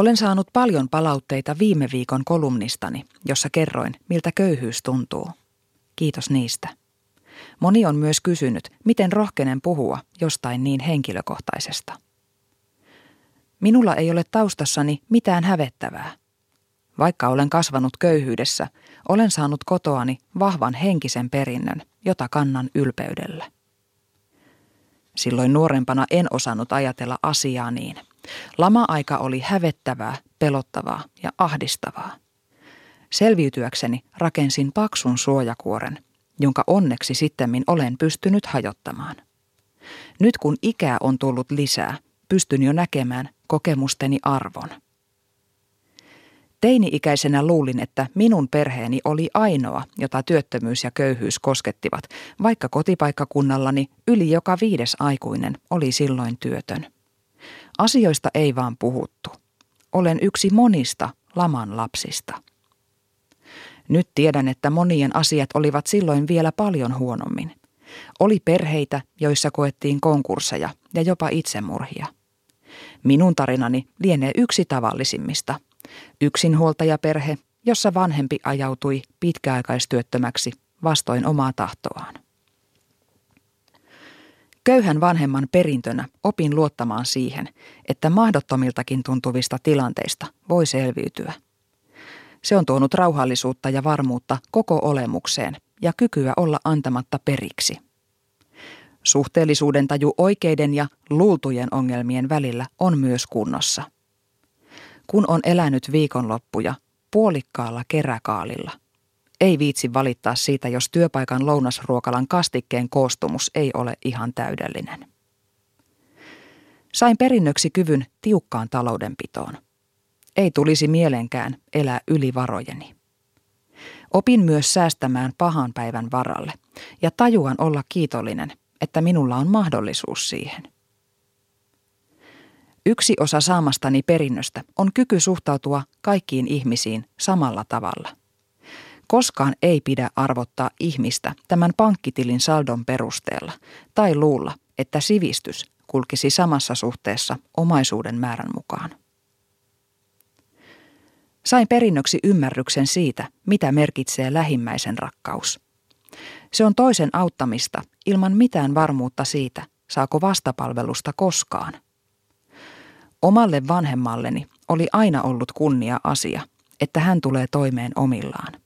Olen saanut paljon palautteita viime viikon kolumnistani, jossa kerroin, miltä köyhyys tuntuu. Kiitos niistä. Moni on myös kysynyt, miten rohkenen puhua jostain niin henkilökohtaisesta. Minulla ei ole taustassani mitään hävettävää. Vaikka olen kasvanut köyhyydessä, olen saanut kotoani vahvan henkisen perinnön, jota kannan ylpeydellä. Silloin nuorempana en osannut ajatella asiaa niin. Lama-aika oli hävettävää, pelottavaa ja ahdistavaa. Selviytyäkseni rakensin paksun suojakuoren, jonka onneksi sittemmin olen pystynyt hajottamaan. Nyt kun ikää on tullut lisää, pystyn jo näkemään kokemusteni arvon. Teini-ikäisenä luulin, että minun perheeni oli ainoa, jota työttömyys ja köyhyys koskettivat, vaikka kotipaikkakunnallani yli joka viides aikuinen oli silloin työtön. Asioista ei vaan puhuttu. Olen yksi monista laman lapsista. Nyt tiedän, että monien asiat olivat silloin vielä paljon huonommin. Oli perheitä, joissa koettiin konkursseja ja jopa itsemurhia. Minun tarinani lienee yksi tavallisimmista. Yksinhuoltajaperhe, jossa vanhempi ajautui pitkäaikaistyöttömäksi vastoin omaa tahtoaan. Köyhän vanhemman perintönä opin luottamaan siihen, että mahdottomiltakin tuntuvista tilanteista voi selviytyä. Se on tuonut rauhallisuutta ja varmuutta koko olemukseen ja kykyä olla antamatta periksi. Suhteellisuuden taju oikeiden ja luultujen ongelmien välillä on myös kunnossa. Kun on elänyt viikonloppuja puolikkaalla keräkaalilla – ei viitsi valittaa siitä, jos työpaikan lounasruokalan kastikkeen koostumus ei ole ihan täydellinen. Sain perinnöksi kyvyn tiukkaan taloudenpitoon. Ei tulisi mielenkään elää yli varojeni. Opin myös säästämään pahan päivän varalle ja tajuan olla kiitollinen, että minulla on mahdollisuus siihen. Yksi osa saamastani perinnöstä on kyky suhtautua kaikkiin ihmisiin samalla tavalla. Koskaan ei pidä arvottaa ihmistä tämän pankkitilin saldon perusteella tai luulla, että sivistys kulkisi samassa suhteessa omaisuuden määrän mukaan. Sain perinnöksi ymmärryksen siitä, mitä merkitsee lähimmäisen rakkaus. Se on toisen auttamista ilman mitään varmuutta siitä, saako vastapalvelusta koskaan. Omalle vanhemmalleni oli aina ollut kunnia asia, että hän tulee toimeen omillaan.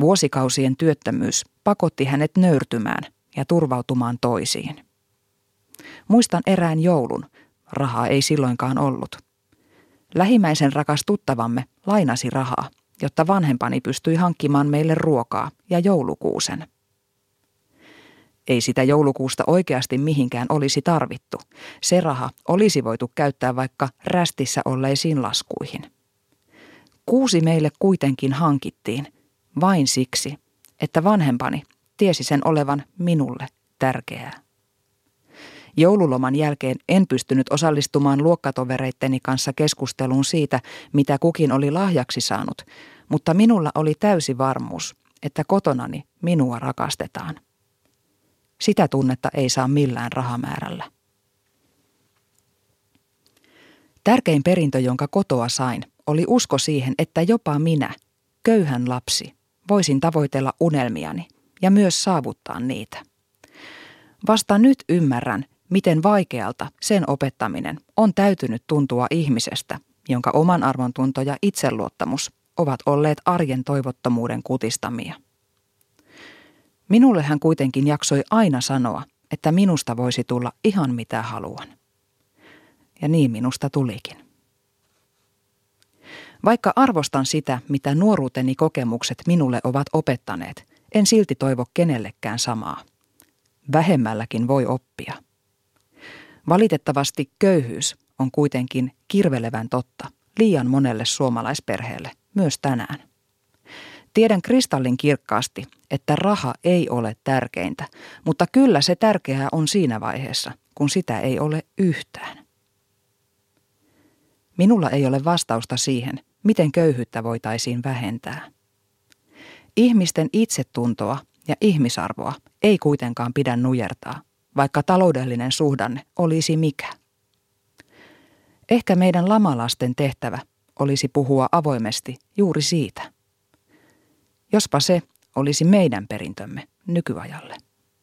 Vuosikausien työttömyys pakotti hänet nöyrtymään ja turvautumaan toisiin. Muistan erään joulun. Rahaa ei silloinkaan ollut. Lähimmäisen rakas tuttavamme lainasi rahaa, jotta vanhempani pystyi hankkimaan meille ruokaa ja joulukuusen. Ei sitä joulukuusta oikeasti mihinkään olisi tarvittu. Se raha olisi voitu käyttää vaikka rästissä olleisiin laskuihin. Kuusi meille kuitenkin hankittiin – vain siksi, että vanhempani tiesi sen olevan minulle tärkeää. Joululoman jälkeen en pystynyt osallistumaan luokkatovereitteni kanssa keskusteluun siitä, mitä kukin oli lahjaksi saanut, mutta minulla oli täysi varmuus, että kotonani minua rakastetaan. Sitä tunnetta ei saa millään rahamäärällä. Tärkein perintö, jonka kotoa sain, oli usko siihen, että jopa minä, köyhän lapsi, voisin tavoitella unelmiani ja myös saavuttaa niitä. Vasta nyt ymmärrän, miten vaikealta sen opettaminen on täytynyt tuntua ihmisestä, jonka oman arvon tunto ja itseluottamus ovat olleet arjen toivottomuuden kutistamia. Minulle hän kuitenkin jaksoi aina sanoa, että minusta voisi tulla ihan mitä haluan. Ja niin minusta tulikin. Vaikka arvostan sitä, mitä nuoruuteni kokemukset minulle ovat opettaneet, en silti toivo kenellekään samaa. Vähemmälläkin voi oppia. Valitettavasti köyhyys on kuitenkin kirvelevän totta liian monelle suomalaisperheelle, myös tänään. Tiedän kristallin kirkkaasti, että raha ei ole tärkeintä, mutta kyllä se tärkeää on siinä vaiheessa, kun sitä ei ole yhtään. Minulla ei ole vastausta siihen, miten köyhyyttä voitaisiin vähentää. Ihmisten itsetuntoa ja ihmisarvoa ei kuitenkaan pidä nujertaa, vaikka taloudellinen suhdanne olisi mikä. Ehkä meidän lamalasten tehtävä olisi puhua avoimesti juuri siitä. Jospa se olisi meidän perintömme nykyajalle.